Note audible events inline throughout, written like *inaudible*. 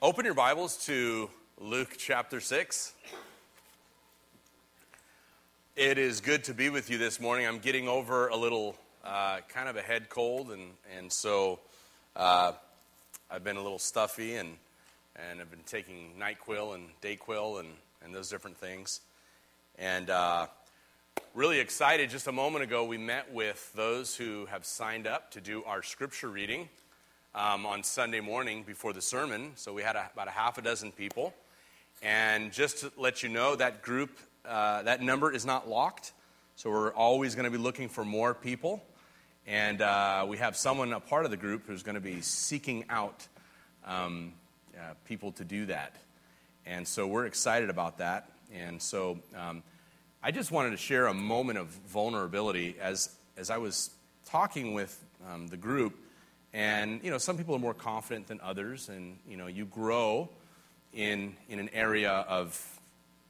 Open your Bibles to Luke chapter 6. It is good to be with you this morning. I'm getting over a little uh, kind of a head cold, and, and so uh, I've been a little stuffy, and, and I've been taking NyQuil and DayQuil and, and those different things. And uh, really excited. Just a moment ago, we met with those who have signed up to do our scripture reading um, on Sunday morning before the sermon. So we had a, about a half a dozen people. And just to let you know, that group, uh, that number is not locked. So we're always going to be looking for more people. And uh, we have someone, a part of the group, who's going to be seeking out um, uh, people to do that. And so we're excited about that. And so um, I just wanted to share a moment of vulnerability as, as I was talking with um, the group. And, you know, some people are more confident than others, and, you know, you grow in, in an area of,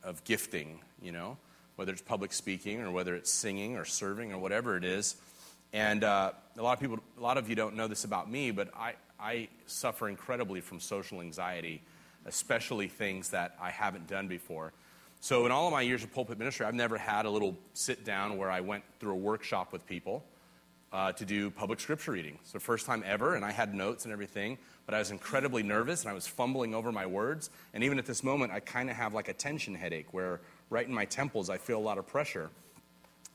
of gifting, you know, whether it's public speaking or whether it's singing or serving or whatever it is. And uh, a lot of people, a lot of you don't know this about me, but I, I suffer incredibly from social anxiety, especially things that I haven't done before. So, in all of my years of pulpit ministry, I've never had a little sit down where I went through a workshop with people uh, to do public scripture reading. The first time ever, and I had notes and everything, but I was incredibly nervous and I was fumbling over my words. And even at this moment, I kind of have like a tension headache where right in my temples I feel a lot of pressure.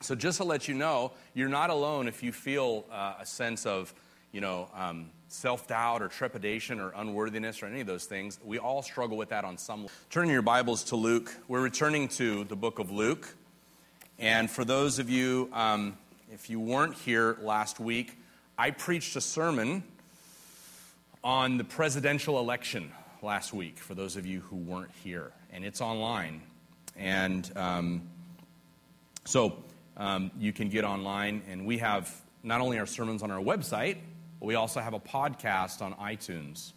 So, just to let you know, you're not alone if you feel uh, a sense of, you know, um, self doubt or trepidation or unworthiness or any of those things. We all struggle with that on some level. Your Bibles to Luke. We're returning to the book of Luke. And for those of you um, if you weren't here last week, I preached a sermon on the presidential election last week, for those of you who weren't here. And it's online. And um, so um, you can get online, and we have not only our sermons on our website, but we also have a podcast on iTunes.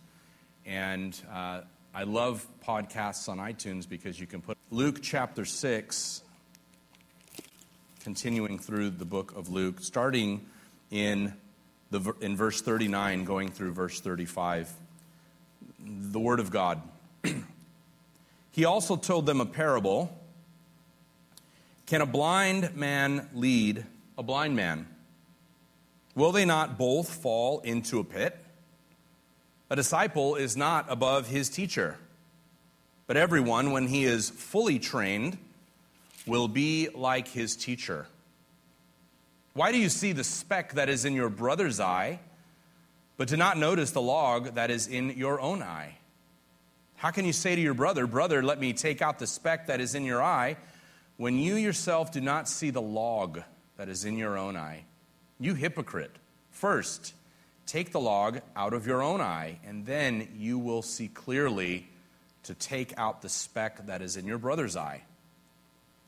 And uh, I love podcasts on iTunes because you can put Luke chapter 6 continuing through the book of Luke, starting in, the, in verse 39, going through verse 35. The Word of God. *clears throat* he also told them a parable Can a blind man lead a blind man? Will they not both fall into a pit? A disciple is not above his teacher, but everyone, when he is fully trained, will be like his teacher. Why do you see the speck that is in your brother's eye, but do not notice the log that is in your own eye? How can you say to your brother, Brother, let me take out the speck that is in your eye, when you yourself do not see the log that is in your own eye? You hypocrite. First, take the log out of your own eye, and then you will see clearly to take out the speck that is in your brother's eye.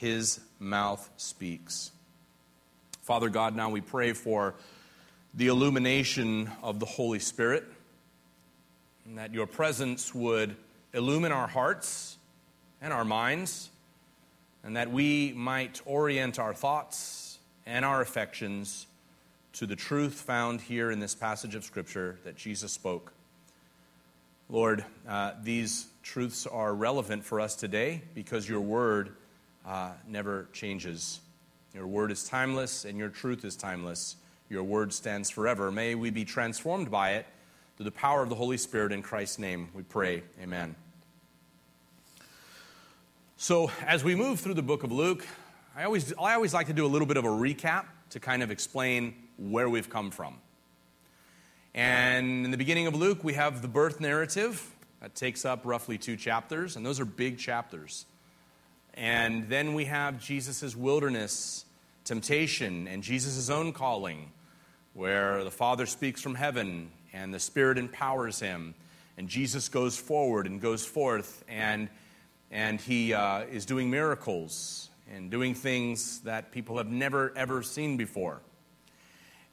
his mouth speaks. Father God, now we pray for the illumination of the Holy Spirit, and that your presence would illumine our hearts and our minds, and that we might orient our thoughts and our affections to the truth found here in this passage of Scripture that Jesus spoke. Lord, uh, these truths are relevant for us today because your word uh, never changes. Your word is timeless, and your truth is timeless. Your word stands forever. May we be transformed by it through the power of the Holy Spirit in Christ's name. We pray. Amen. So, as we move through the book of Luke, I always, I always like to do a little bit of a recap to kind of explain where we've come from. And in the beginning of Luke, we have the birth narrative that takes up roughly two chapters, and those are big chapters. And then we have Jesus' wilderness temptation and Jesus' own calling, where the Father speaks from heaven and the Spirit empowers him. And Jesus goes forward and goes forth, and, and he uh, is doing miracles and doing things that people have never, ever seen before.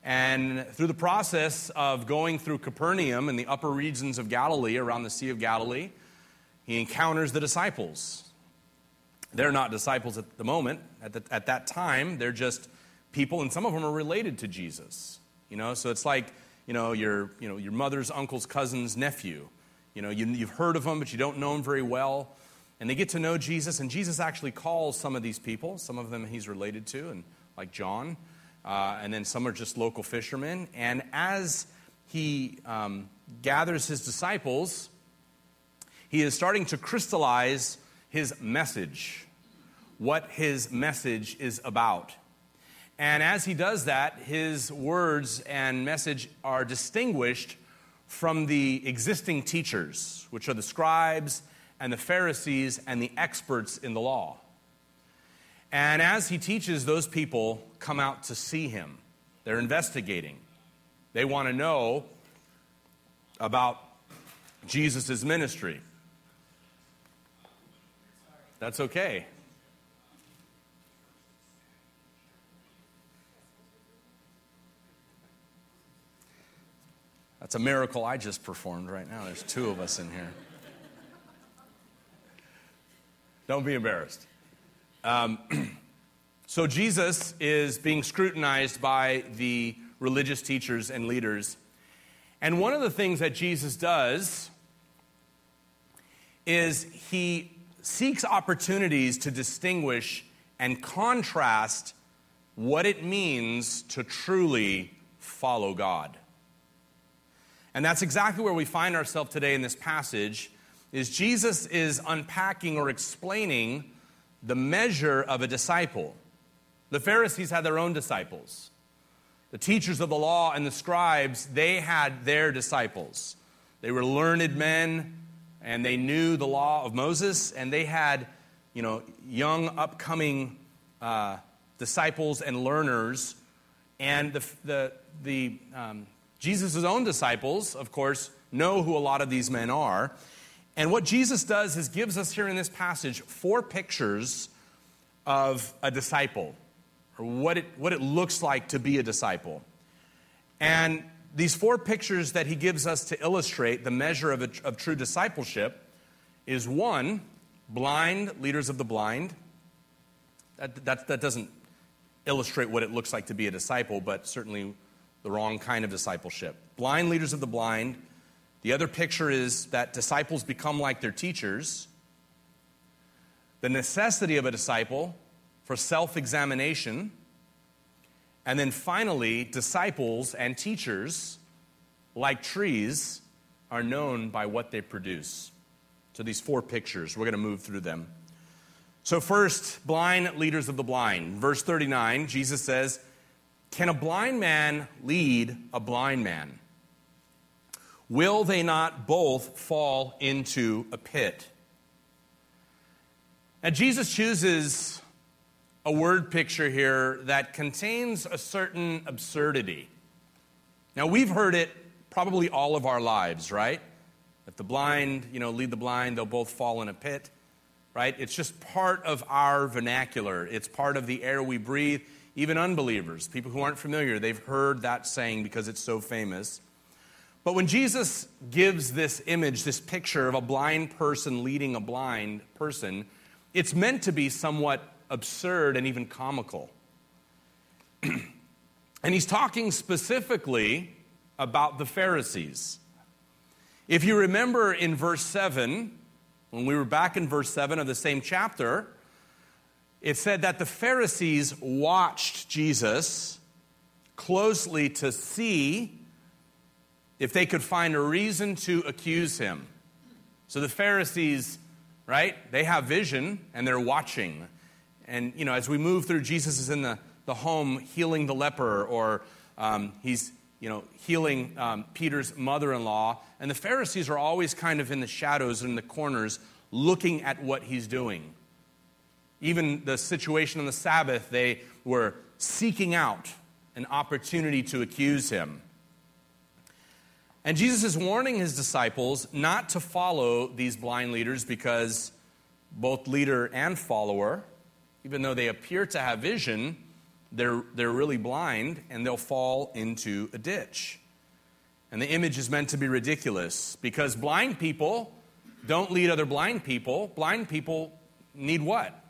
And through the process of going through Capernaum and the upper regions of Galilee, around the Sea of Galilee, he encounters the disciples. They're not disciples at the moment. At, the, at that time, they're just people, and some of them are related to Jesus. You know, so it's like, you know, your, you know, your mother's uncle's cousin's nephew. You know, you, you've heard of them, but you don't know them very well. And they get to know Jesus, and Jesus actually calls some of these people. Some of them he's related to, and like John uh, and then some are just local fishermen. And as he um, gathers his disciples, he is starting to crystallize his message, what his message is about. And as he does that, his words and message are distinguished from the existing teachers, which are the scribes and the Pharisees and the experts in the law. And as he teaches, those people come out to see him. They're investigating. They want to know about Jesus' ministry. That's okay. That's a miracle I just performed right now. There's two of us in here. Don't be embarrassed. Um, *clears throat* so Jesus is being scrutinized by the religious teachers and leaders. And one of the things that Jesus does is he seeks opportunities to distinguish and contrast what it means to truly follow God. And that's exactly where we find ourselves today in this passage is Jesus is unpacking or explaining the measure of a disciple. The Pharisees had their own disciples. The teachers of the law and the scribes, they had their disciples. They were learned men and they knew the law of Moses and they had, you know, young upcoming uh, disciples and learners. And the, the, the um, Jesus' own disciples, of course, know who a lot of these men are. And what Jesus does is gives us here in this passage four pictures of a disciple, or what it, what it looks like to be a disciple. And these four pictures that he gives us to illustrate the measure of, a, of true discipleship is one, blind leaders of the blind. That, that, that doesn't illustrate what it looks like to be a disciple, but certainly the wrong kind of discipleship. Blind leaders of the blind, the other picture is that disciples become like their teachers. The necessity of a disciple for self examination. And then finally, disciples and teachers, like trees, are known by what they produce. So, these four pictures, we're going to move through them. So, first, blind leaders of the blind. Verse 39, Jesus says, Can a blind man lead a blind man? Will they not both fall into a pit? And Jesus chooses a word picture here that contains a certain absurdity. Now, we've heard it probably all of our lives, right? If the blind, you know, lead the blind, they'll both fall in a pit, right? It's just part of our vernacular. It's part of the air we breathe. Even unbelievers, people who aren't familiar, they've heard that saying because it's so famous. But when Jesus gives this image, this picture of a blind person leading a blind person, it's meant to be somewhat absurd and even comical. *clears throat* and he's talking specifically about the Pharisees. If you remember in verse 7, when we were back in verse 7 of the same chapter, it said that the Pharisees watched Jesus closely to see if they could find a reason to accuse him. So the Pharisees, right, they have vision and they're watching. And, you know, as we move through, Jesus is in the, the home healing the leper, or um, he's, you know, healing um, Peter's mother in law. And the Pharisees are always kind of in the shadows, in the corners, looking at what he's doing. Even the situation on the Sabbath, they were seeking out an opportunity to accuse him. And Jesus is warning his disciples not to follow these blind leaders because both leader and follower, even though they appear to have vision, they're, they're really blind and they'll fall into a ditch. And the image is meant to be ridiculous because blind people don't lead other blind people. Blind people need what?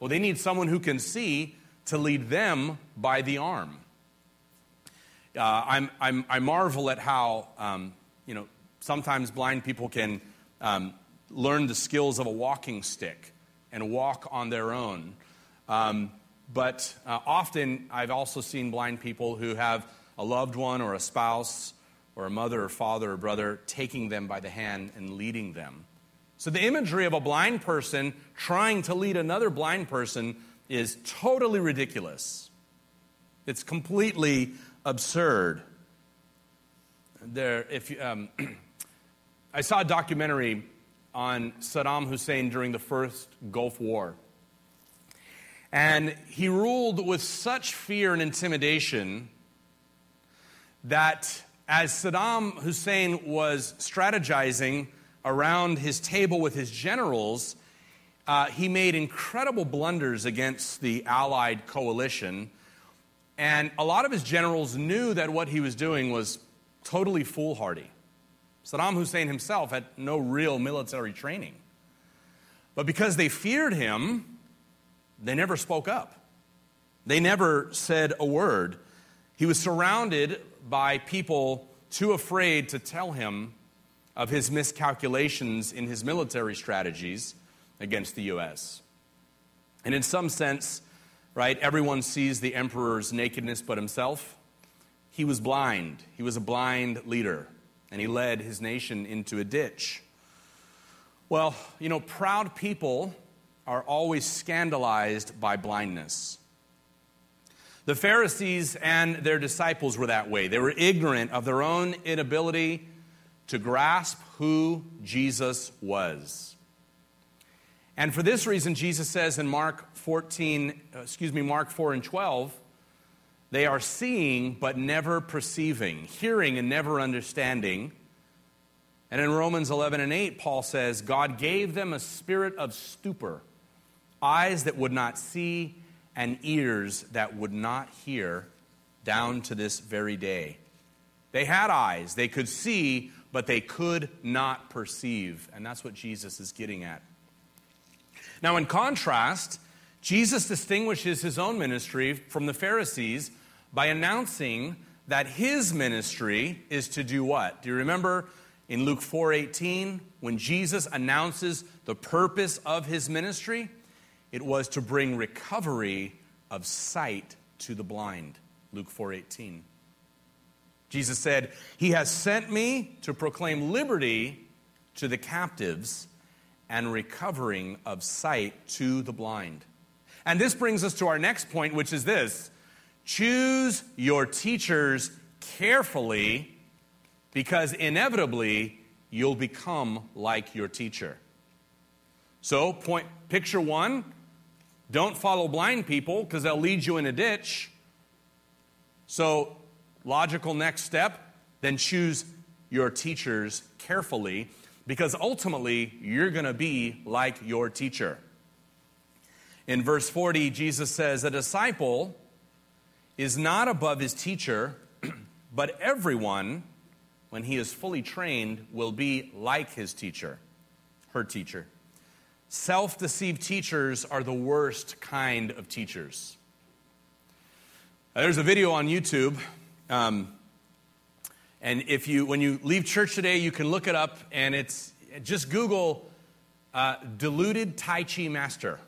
Well, they need someone who can see to lead them by the arm. Uh, I'm, I'm, i marvel at how, um, you know, sometimes blind people can um, learn the skills of a walking stick and walk on their own. Um, but uh, often I've also seen blind people who have a loved one or a spouse or a mother or father or brother taking them by the hand and leading them. So the imagery of a blind person trying to lead another blind person is totally ridiculous. It's completely absurd. There, if you, um, *clears throat* I saw a documentary on Saddam Hussein during the first Gulf War. And he ruled with such fear and intimidation that as Saddam Hussein was strategizing around his table with his generals, uh, he made incredible blunders against the Allied coalition. And a lot of his generals knew that what he was doing was totally foolhardy. Saddam Hussein himself had no real military training. But because they feared him, they never spoke up. They never said a word. He was surrounded by people too afraid to tell him of his miscalculations in his military strategies against the U.S. And in some sense, right, everyone sees the emperor's nakedness but himself. He was blind. He was a blind leader, and he led his nation into a ditch. Well, you know, proud people are always scandalized by blindness. The Pharisees and their disciples were that way. They were ignorant of their own inability to grasp who Jesus was. And for this reason, Jesus says in Mark 14, uh, excuse me, Mark 4 and 12, they are seeing but never perceiving, hearing and never understanding. And in Romans 11 and 8, Paul says, God gave them a spirit of stupor, eyes that would not see, and ears that would not hear, down to this very day. They had eyes, they could see, but they could not perceive. And that's what Jesus is getting at. Now, in contrast, Jesus distinguishes his own ministry from the Pharisees by announcing that his ministry is to do what? Do you remember in Luke 4:18 when Jesus announces the purpose of his ministry? It was to bring recovery of sight to the blind. Luke 4:18. Jesus said, "He has sent me to proclaim liberty to the captives and recovering of sight to the blind." And this brings us to our next point, which is this choose your teachers carefully because inevitably you'll become like your teacher. So, point picture 1, don't follow blind people because they'll lead you in a ditch. So, logical next step, then choose your teachers carefully because ultimately you're going to be like your teacher. In verse 40, Jesus says, A disciple is not above his teacher, *clears throat* but everyone, when he is fully trained, will be like his teacher, her teacher. Self deceived teachers are the worst kind of teachers. There's a video on YouTube. Um, and if you, when you leave church today, you can look it up, and it's just Google uh, deluded Tai Chi master.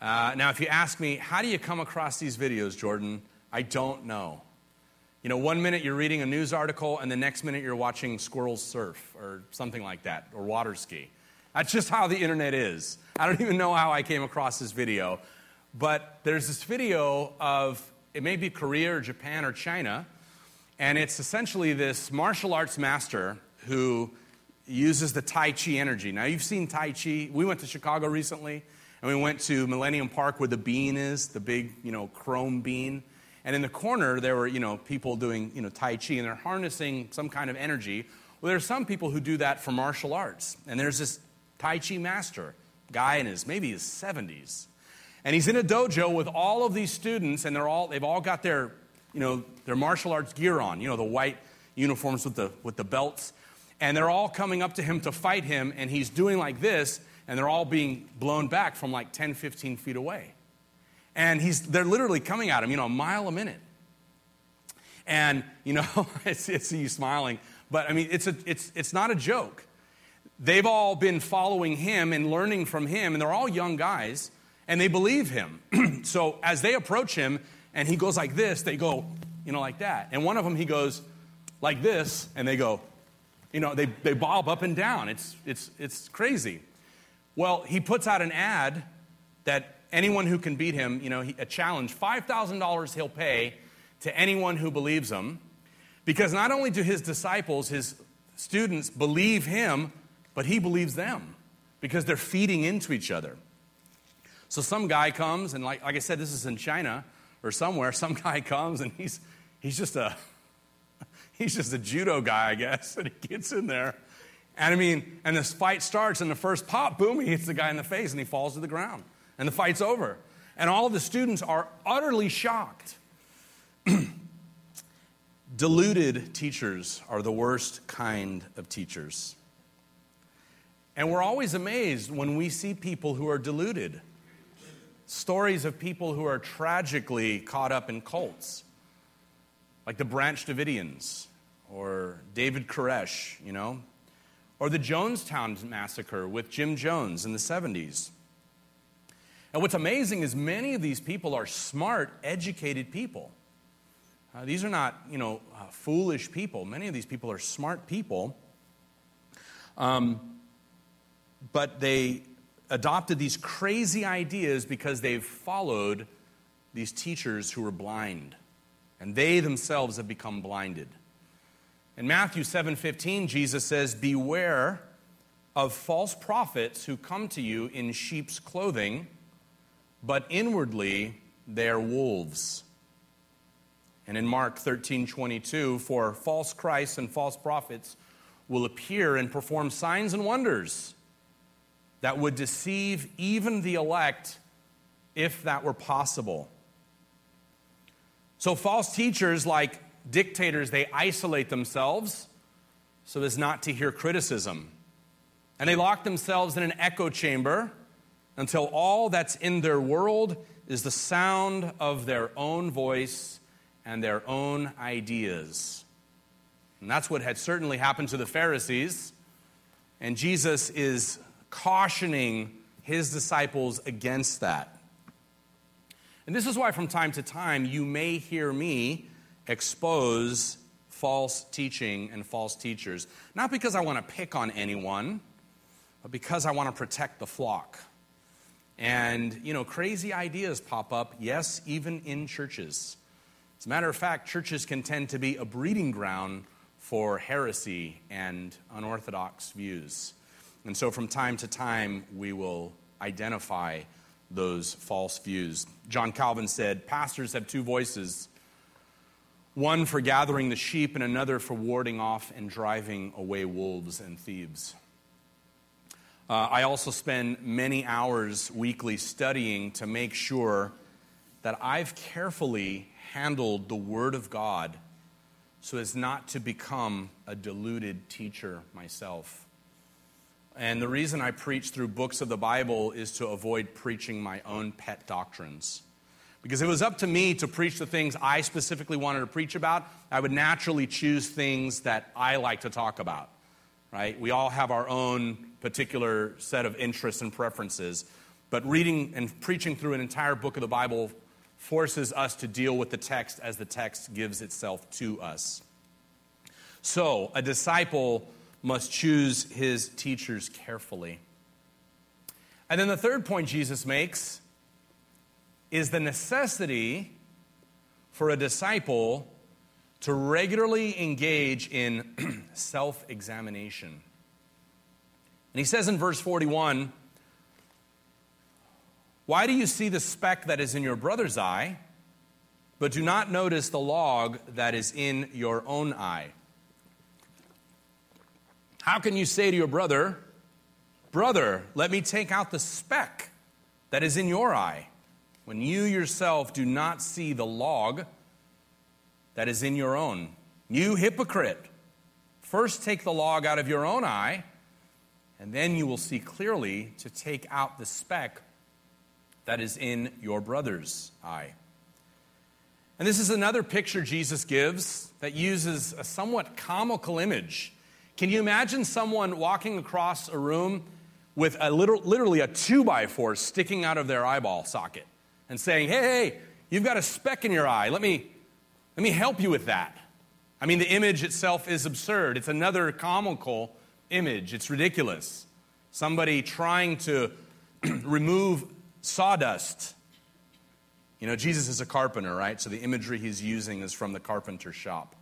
Uh, now, if you ask me, how do you come across these videos, Jordan? I don't know. You know, one minute you're reading a news article, and the next minute you're watching squirrels surf or something like that, or water ski. That's just how the internet is. I don't even know how I came across this video, but there's this video of it may be Korea or Japan or China, and it's essentially this martial arts master who uses the Tai Chi energy. Now, you've seen Tai Chi. We went to Chicago recently and we went to Millennium Park where the bean is, the big, you know, chrome bean. And in the corner, there were, you know, people doing, you know, Tai Chi, and they're harnessing some kind of energy. Well, there are some people who do that for martial arts. And there's this Tai Chi master, guy in his, maybe his 70s. And he's in a dojo with all of these students, and they're all, they've all got their, you know, their martial arts gear on, you know, the white uniforms with the, with the belts. And they're all coming up to him to fight him, and he's doing like this, and they're all being blown back from like 10, 15 feet away. And he's, they're literally coming at him, you know, a mile a minute. And, you know, *laughs* it's, it's you smiling, but I mean, it's, a, it's, it's not a joke. They've all been following him and learning from him, and they're all young guys, and they believe him. *clears throat* so as they approach him, and he goes like this, they go, you know, like that. And one of them, he goes like this, and they go, you know, they, they bob up and down. It's, it's, it's crazy. Well, he puts out an ad that anyone who can beat him, you know, a challenge, $5,000 he'll pay to anyone who believes him. Because not only do his disciples, his students, believe him, but he believes them because they're feeding into each other. So some guy comes, and like, like I said, this is in China or somewhere, *laughs* some guy comes and he's, he's just a *laughs* he's just a judo guy, I guess, *laughs* and he gets in there. And I mean, and this fight starts, and the first pop, boom, he hits the guy in the face and he falls to the ground and the fight's over. And all the students are utterly shocked. *clears throat* Deluded teachers are the worst kind of teachers. And we're always amazed when we see people who are deluded. Stories of people who are tragically caught up in cults, like the Branch Davidians or David Koresh, you know, or the Jonestown massacre with Jim Jones in the 70s. And what's amazing is many of these people are smart, educated people. Uh, these are not, you know, uh, foolish people. Many of these people are smart people. Um, but they adopted these crazy ideas because they've followed these teachers who were blind. And they themselves have become blinded. In Matthew 7:15, Jesus says, "Beware of false prophets who come to you in sheep's clothing." but inwardly they're wolves. And in Mark 13.22 for false Christs and false prophets will appear and perform signs and wonders that would deceive even the elect if that were possible. So, false teachers, like dictators, they isolate themselves so as not to hear criticism. And they lock themselves in an echo chamber until all that's in their world is the sound of their own voice and their own ideas. And that's what had certainly happened to the Pharisees. And Jesus is cautioning his disciples against that. And this is why, from time to time, you may hear me expose false teaching and false teachers. Not because I want to pick on anyone, but because I want to protect the flock. And, you know, crazy ideas pop up, yes, even in churches. As a matter of fact, churches can tend to be a breeding ground for heresy and unorthodox views. And so from time to time, we will identify those false views. John Calvin said, Pastors have two voices one for gathering the sheep, and another for warding off and driving away wolves and thieves. Uh, I also spend many hours weekly studying to make sure that I've carefully handled the Word of God so as not to become a deluded teacher myself. And the reason I preach through books of the Bible is to avoid preaching my own pet doctrines. Because if it was up to me to preach the things I specifically wanted to preach about, I would naturally choose things that I like to talk about right? We all have our own particular set of interests and preferences, but reading and preaching through an entire book of the Bible forces us to deal with the text as the text gives itself to us. So, a disciple must choose his teachers carefully. And then the third point Jesus makes is the necessity for a disciple to regularly engage in *clears throat* self examination. And he says in verse 41 Why do you see the speck that is in your brother's eye, but do not notice the log that is in your own eye. How can you say to your brother, Brother, let me take out the speck that is in your eye, when you yourself do not see the log that is in your own? You hypocrite! First take the log out of your own eye, and then you will see clearly to take out the speck that is in your brother's eye. And this is another picture Jesus gives that uses a somewhat comical image. Can you imagine someone walking across a room with a literal, literally a two by four sticking out of their eyeball socket and saying, hey, hey, you've got a speck in your eye. Let me, let me help you with that. I mean, the image itself is absurd. It's another comical image. It's ridiculous. Somebody trying to *clears throat* remove sawdust. You know, Jesus is a carpenter, right? So the imagery he's using is from the carpenter shop.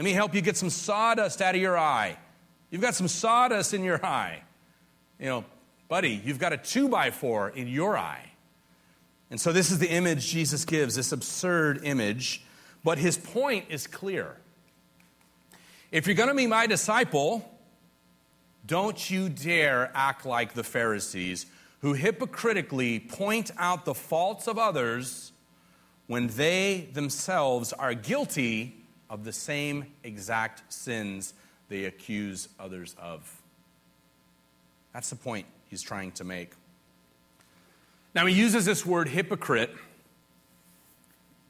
Let me help you get some sawdust out of your eye. You've got some sawdust in your eye you know, buddy, you've got a two by four in your eye. And so this is the image Jesus gives, this absurd image. But his point is clear. If you're going to be my disciple, don't you dare act like the Pharisees who hypocritically point out the faults of others when they themselves are guilty of the same exact sins they accuse others of. That's the point he's trying to make. Now, he uses this word hypocrite,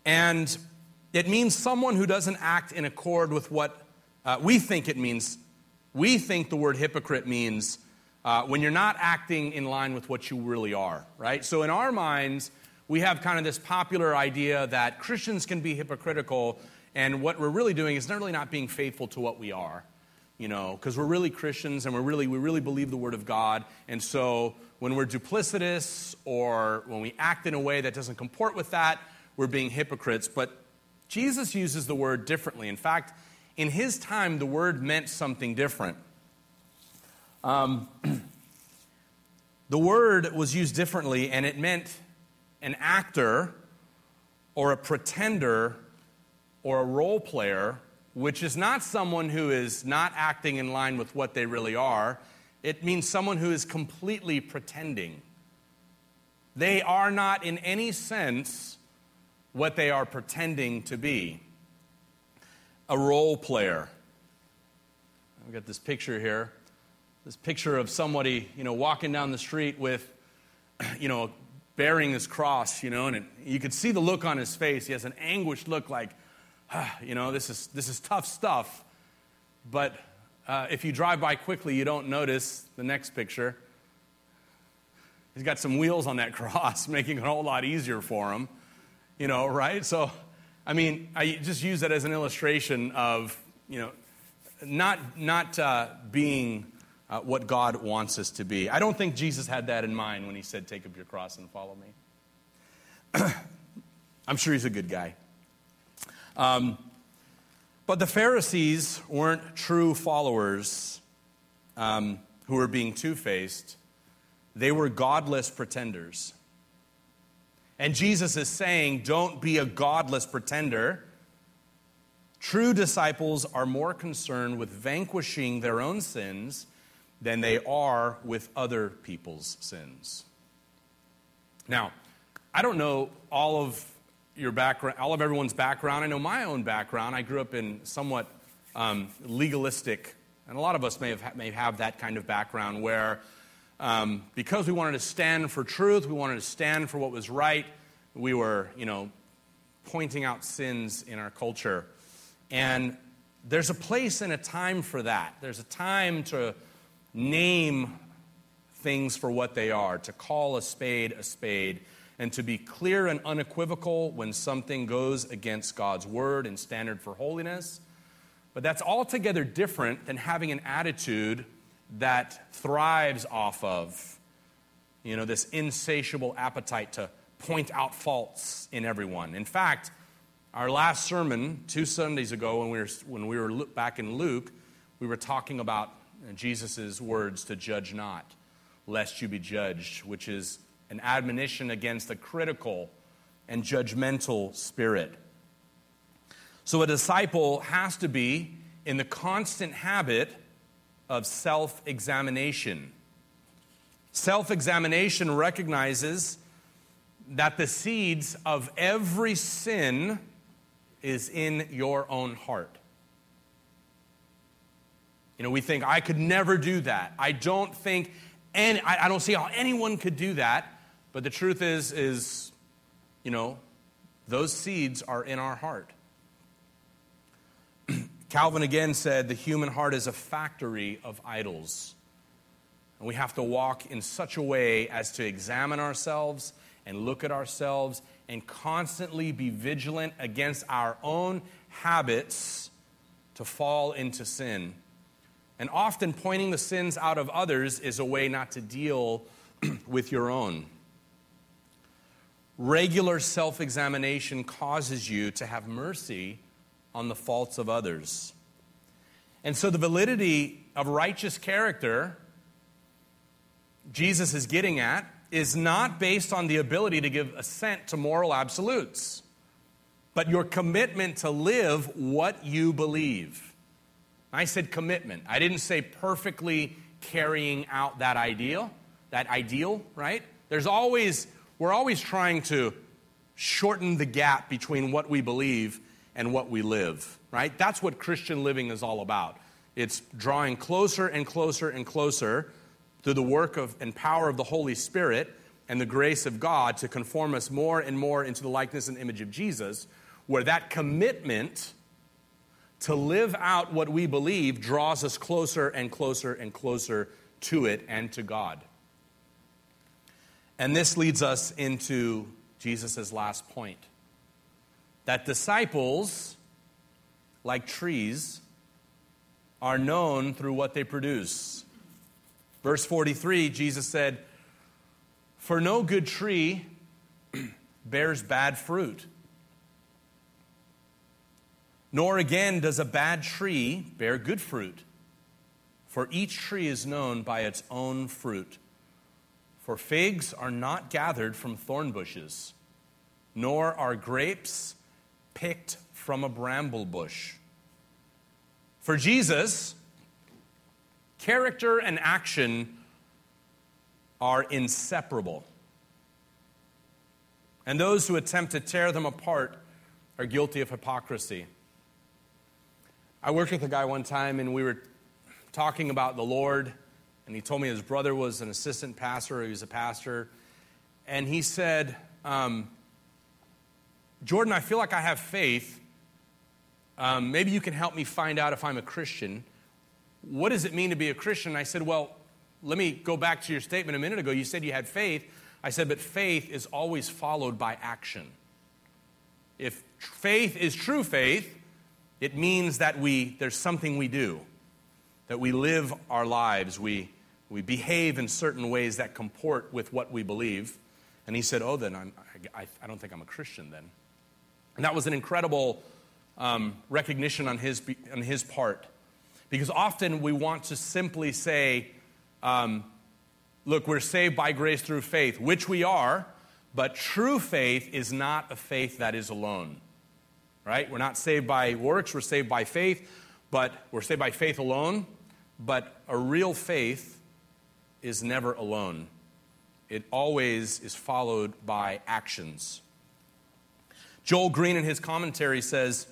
and it means someone who doesn't act in accord with what uh, we think it means. We think the word hypocrite means uh, when you're not acting in line with what you really are, right? So, in our minds, we have kind of this popular idea that Christians can be hypocritical, and what we're really doing is not really not being faithful to what we are you know, because we're really Christians and we're really, we really believe the Word of God. And so when we're duplicitous or when we act in a way that doesn't comport with that, we're being hypocrites. But Jesus uses the word differently. In fact, in his time, the word meant something different. Um, *clears throat* the word was used differently, and it meant an actor or a pretender or a role player which is not someone who is not acting in line with what they really are. It means someone who is completely pretending. They are not, in any sense, what they are pretending to be. A role player. I've got this picture here. This picture of somebody, you know, walking down the street with, *clears throat* you know, bearing his cross, you know, and it, you could see the look on his face. He has an anguished look like, *sighs* you know, this is, this is tough stuff. But uh, if you drive by quickly, you don't notice the next picture. He's got some wheels on that *laughs* cross, making it a whole lot easier for him. You know, right? So, I mean, I just use that as an illustration of, you know, not, not uh, being uh, what God wants us to be. I don't think Jesus had that in mind when he said, Take up your cross and follow me. *clears throat* I'm sure he's a good guy. Um, but the Pharisees weren't true followers um, who were being two faced, they were godless pretenders. And Jesus is saying, don't be a godless pretender. True disciples are more concerned with vanquishing their own sins than they are with other people's sins. Now, I don't know all of your background, all of everyone's background. I know my own background. I grew up in somewhat um, legalistic, and a lot of us may have, may have that kind of background where um, because we wanted to stand for truth, we wanted to stand for what was right, we were, you know, pointing out sins in our culture. And there's a place and a time for that. There's a time to name things for what they are, to call a spade a spade and to be clear and unequivocal when something goes against God's word and standard for holiness. But that's altogether different than having an attitude that thrives off of, you know, this insatiable appetite to point out faults in everyone. In fact, our last sermon, two Sundays ago, when we were, when we were back in Luke, we were talking about Jesus' words to judge not, lest you be judged, which is an admonition against a critical and judgmental spirit. So a disciple has to be in the constant habit of self examination. Self examination recognizes that the seeds of every sin is in your own heart. You know, we think, I could never do that. I don't think, and I, I don't see how anyone could do that. But the truth is, is, you know, those seeds are in our heart. *clears throat* Calvin again said the human heart is a factory of idols. And we have to walk in such a way as to examine ourselves and look at ourselves and constantly be vigilant against our own habits to fall into sin. And often pointing the sins out of others is a way not to deal *clears throat* with your own. Regular self examination causes you to have mercy on the faults of others. And so, the validity of righteous character Jesus is getting at is not based on the ability to give assent to moral absolutes, but your commitment to live what you believe. I said commitment. I didn't say perfectly carrying out that ideal, that ideal, right? There's always, we're always trying to shorten the gap between what we believe and what we live, right? That's what Christian living is all about. It's drawing closer and closer and closer through the work of, and power of the Holy Spirit and the grace of God to conform us more and more into the likeness and image of Jesus, where that commitment to live out what we believe draws us closer and closer and closer to it and to God. And this leads us into Jesus' last point that disciples, like trees, are known through what they produce. Verse 43, Jesus said, For no good tree *clears throat* bears bad fruit, nor again does a bad tree bear good fruit. For each tree is known by its own fruit. For figs are not gathered from thorn bushes, nor are grapes picked from a bramble bush. For Jesus, character and action are inseparable. And those who attempt to tear them apart are guilty of hypocrisy. I worked with a guy one time and we were talking about the Lord, and he told me his brother was an assistant pastor, he was a pastor, and he said, um, Jordan, I feel like I have faith. Um, maybe you can help me find out if I'm a Christian what does it mean to be a Christian? I said, well, let me go back to your statement a minute ago. You said you had faith. I said, but faith is always followed by action. If faith is true faith, it means that we, there's something we do, that we live our lives, we, we behave in certain ways that comport with what we believe. And he said, oh, then I'm, I, I don't think I'm a Christian then. And that was an incredible um, recognition on his, on his part. Because often we want to simply say, um, look, we're saved by grace through faith, which we are, but true faith is not a faith that is alone. Right? We're not saved by works, we're saved by faith, but we're saved by faith alone. But a real faith is never alone, it always is followed by actions. Joel Green, in his commentary, says,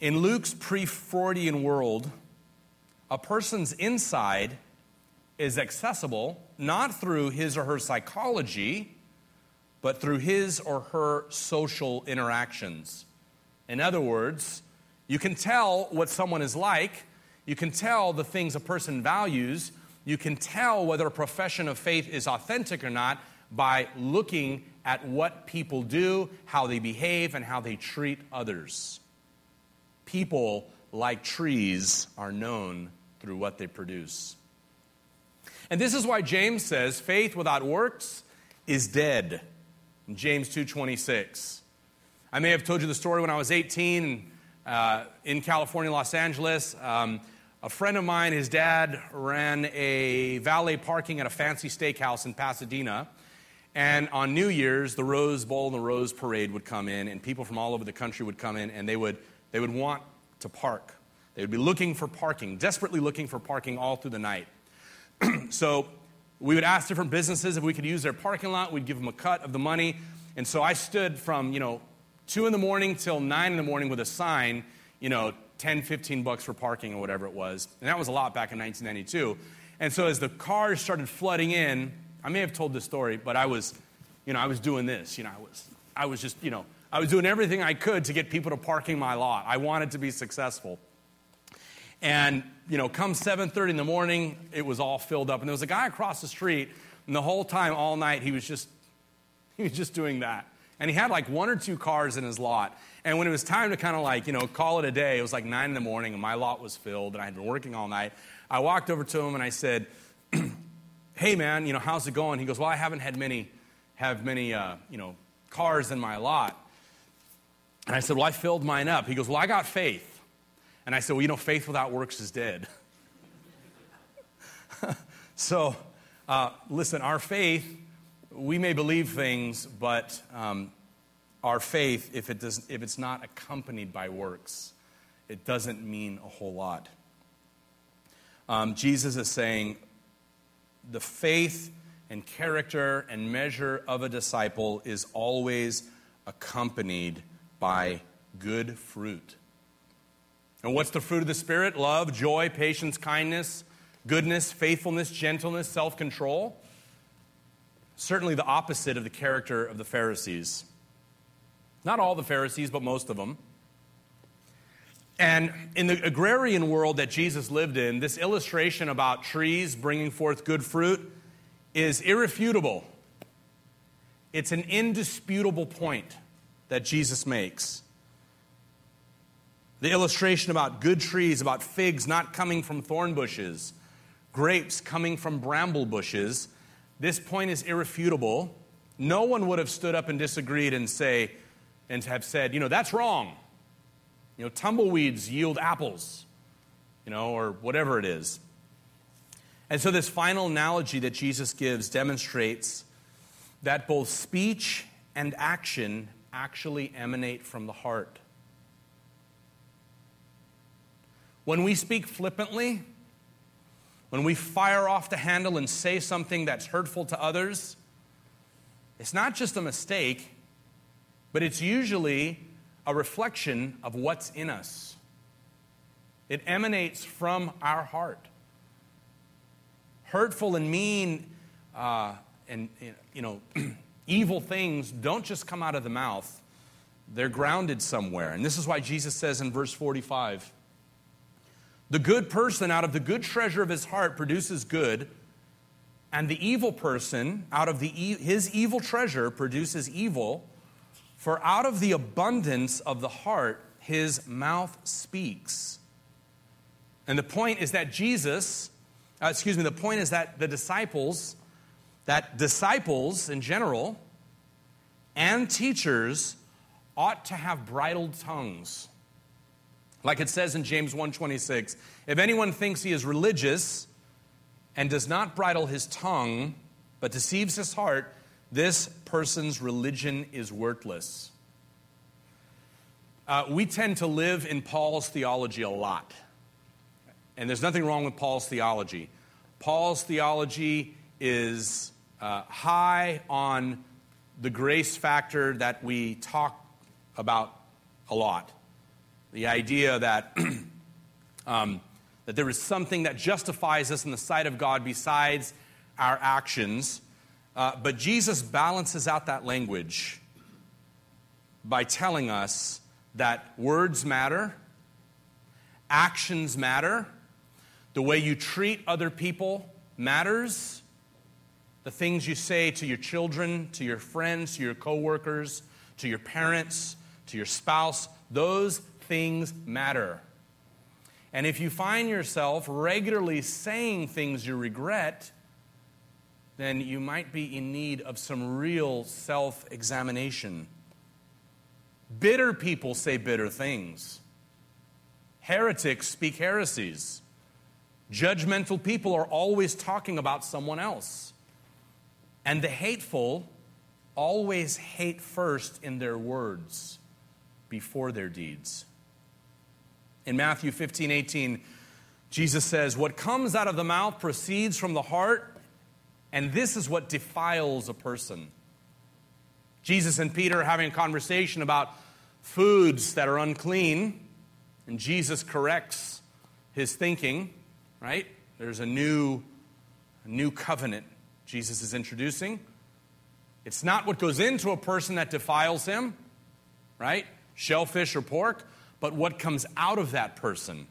in Luke's pre Freudian world, a person's inside is accessible not through his or her psychology, but through his or her social interactions. In other words, you can tell what someone is like, you can tell the things a person values, you can tell whether a profession of faith is authentic or not by looking at what people do, how they behave, and how they treat others. People, like trees, are known through what they produce. And this is why James says faith without works is dead. In James 2:26. I may have told you the story when I was 18 uh, in California, Los Angeles. Um, a friend of mine, his dad ran a valet parking at a fancy steakhouse in Pasadena. And on New Year's, the Rose Bowl and the Rose Parade would come in, and people from all over the country would come in, and they would, they would want to park. They would be looking for parking, desperately looking for parking all through the night. *clears throat* so we would ask different businesses if we could use their parking lot. We'd give them a cut of the money. And so I stood from, you know, 2 in the morning till 9 in the morning with a sign, you know, 10, 15 bucks for parking or whatever it was. And that was a lot back in 1992. And so as the cars started flooding in, I may have told this story, but I was, you know, I was doing this. You know, I was, I was just, you know, I was doing everything I could to get people to parking my lot. I wanted to be successful. And, you know, come 7.30 in the morning, it was all filled up. And there was a guy across the street, and the whole time, all night, he was just, *laughs* he was just doing that. And he had like one or two cars in his lot. And when it was time to kind of like, you know, call it a day, it was like 9 in the morning, and my lot was filled, and I had been working all night. I walked over to him and I said, *clears throat* hey man, you know, how's it going? He goes, well, I haven't had many, have many, uh, you know, cars in my lot. And I said, well, I filled mine up. He goes, well, I got faith. And I said, well, you know, faith without works is dead. *laughs* so, uh, listen, our faith, we may believe things, but um, our faith, if, it does, if it's not accompanied by works, it doesn't mean a whole lot. Um, Jesus is saying the faith and character and measure of a disciple is always accompanied by good fruit. And what's the fruit of the Spirit? Love, joy, patience, kindness, goodness, faithfulness, gentleness, self control. Certainly the opposite of the character of the Pharisees. Not all the Pharisees, but most of them. And in the agrarian world that Jesus lived in, this illustration about trees bringing forth good fruit is irrefutable. It's an indisputable point that Jesus makes. The illustration about good trees, about figs not coming from thorn bushes, grapes coming from bramble bushes, this point is irrefutable. No one would have stood up and disagreed and say and have said, you know, that's wrong. You know, tumbleweeds yield apples, you know, or whatever it is. And so, this final analogy that Jesus gives demonstrates that both speech and action actually emanate from the heart. When we speak flippantly, when we fire off the handle and say something that's hurtful to others, it's not just a mistake, but it's usually a reflection of what's in us. It emanates from our heart. Hurtful and mean uh, and, you know, *clears throat* evil things don't just come out of the mouth, they're grounded somewhere. And this is why Jesus says in verse 45 The good person out of the good treasure of his heart produces good, and the evil person out of the e- his evil treasure produces evil. For out of the abundance of the heart, his mouth speaks. And the point is that Jesus, uh, excuse me, the point is that the disciples, that disciples in general and teachers ought to have bridled tongues. Like it says in James 1:26, if anyone thinks he is religious and does not bridle his tongue, but deceives his heart, this person's religion is worthless. Uh, we tend to live in Paul's theology a lot. And there's nothing wrong with Paul's theology. Paul's theology is uh, high on the grace factor that we talk about a lot. The idea that, *clears throat* um, that there is something that justifies us in the sight of God besides our actions. Uh, but Jesus balances out that language by telling us that words matter, actions matter, the way you treat other people matters, the things you say to your children, to your friends, to your coworkers, to your parents, to your spouse, those things matter. And if you find yourself regularly saying things you regret, then you might be in need of some real self examination. Bitter people say bitter things. Heretics speak heresies. Judgmental people are always talking about someone else. And the hateful always hate first in their words before their deeds. In Matthew 15, 18, Jesus says, What comes out of the mouth proceeds from the heart, and this is what defiles a person. Jesus and Peter are having a conversation about foods that are unclean, and Jesus corrects his thinking, right? There's a new, a new covenant Jesus is introducing. It's not what goes into a person that defiles him, right? Shellfish or pork, but what comes out of that person.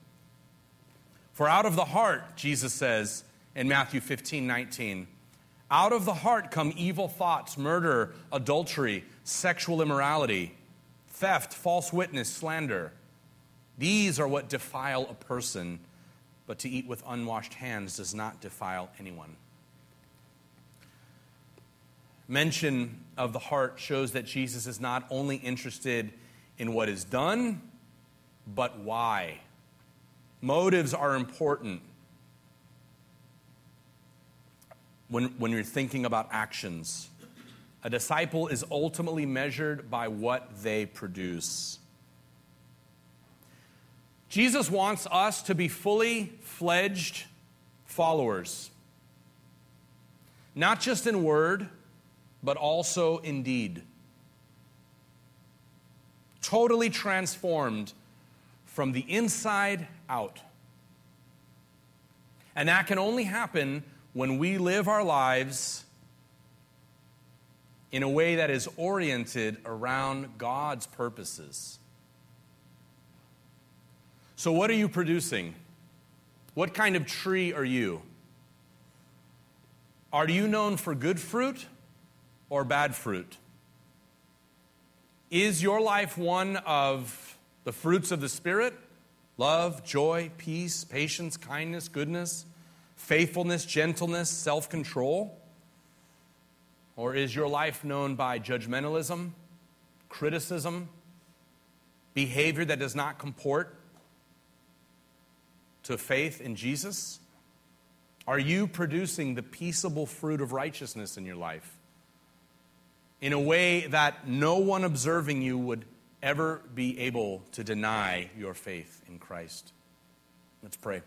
For out of the heart, Jesus says in Matthew 15, 19, out of the heart come evil thoughts, murder, adultery, sexual immorality, theft, false witness, slander. These are what defile a person, but to eat with unwashed hands does not defile anyone. Mention of the heart shows that Jesus is not only interested in what is done, but why. Motives are important when, when you're thinking about actions. A disciple is ultimately measured by what they produce. Jesus wants us to be fully fledged followers, not just in word, but also in deed. Totally transformed from the inside out. And that can only happen when we live our lives in a way that is oriented around God's purposes. So, what are you producing? What kind of tree are you? Are you known for good fruit or bad fruit? Is your life one of the fruits of the Spirit? Love, joy, peace, patience, kindness, goodness, faithfulness, gentleness, self control? Or is your life known by judgmentalism, criticism, behavior that does not comport to faith in Jesus? Are you producing the peaceable fruit of righteousness in your life in a way that no one observing you would ever be able to deny your faith in Christ? Let's pray.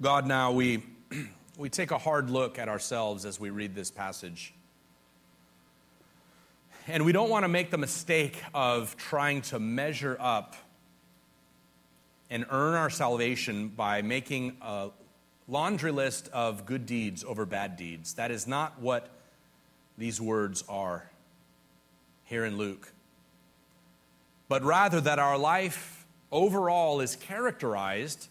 God, now we *clears throat* we take a hard look at ourselves as we read this passage. And we don't want to make the mistake of trying to measure up and earn our salvation by making a laundry list of good deeds over bad deeds. That is not what these words are here in Luke. But rather, that our life overall is characterized